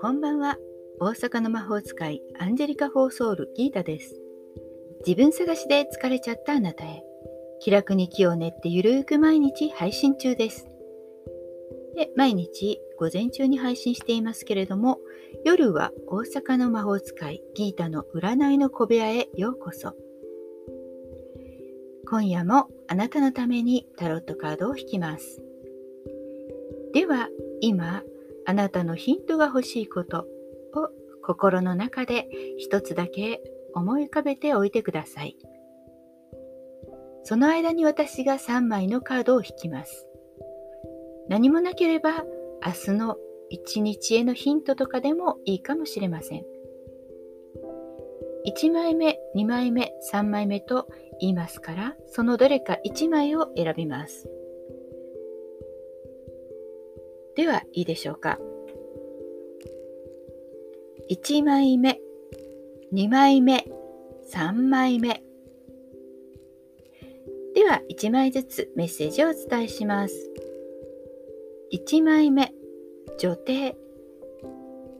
こんばんは。大阪の魔法使いアンジェリカ・フォーソール・ギータです。自分探しで疲れちゃったあなたへ。気楽に気を練ってゆるーく毎日配信中です。で毎日午前中に配信していますけれども、夜は大阪の魔法使いギータの占いの小部屋へようこそ。今夜もあなたのためにタロットカードを引きます。では今あなたのヒントが欲しいことを心の中で一つだけ思い浮かべておいてください。その間に私が3枚のカードを引きます。何もなければ明日の一日へのヒントとかでもいいかもしれません。1枚目、2枚目、3枚目と言いますから、そのどれか1枚を選びます。ではいいでしょうか。1枚目、2枚目、3枚目。では1枚ずつメッセージをお伝えします。1枚目、女帝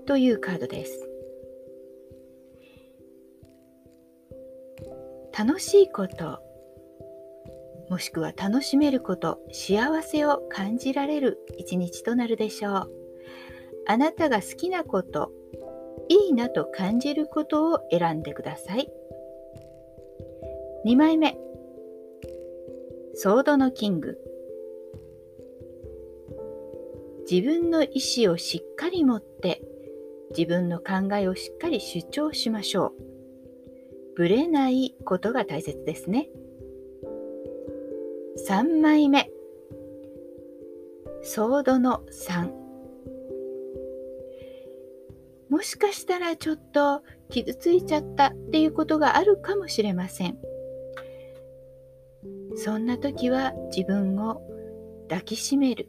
というカードです。楽しいこと。もしくは楽しめること。幸せを感じられる一日となるでしょう。あなたが好きなこと。いいなと感じることを選んでください。2枚目。ソードのキング。自分の意思をしっかり持って自分の考えをしっかり主張しましょう。ぶれないことが大切ですね。3枚目。ソードの3もしかしたらちょっと傷ついちゃったっていうことがあるかもしれません。そんな時は自分を抱きしめる。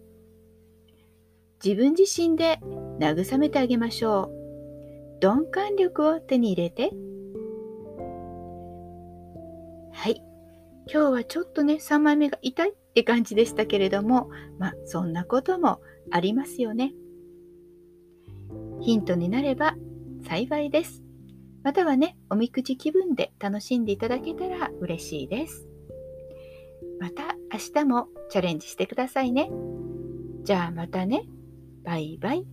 自分自身で慰めてあげましょう。鈍感力を手に入れて。はい今日はちょっとね、3枚目が痛いって感じでしたけれども、まあ、そんなこともありますよね。ヒントになれば幸いです。またはね、おみくじ気分で楽しんでいただけたら嬉しいです。また明日もチャレンジしてくださいね。じゃあまたね。バイバイ。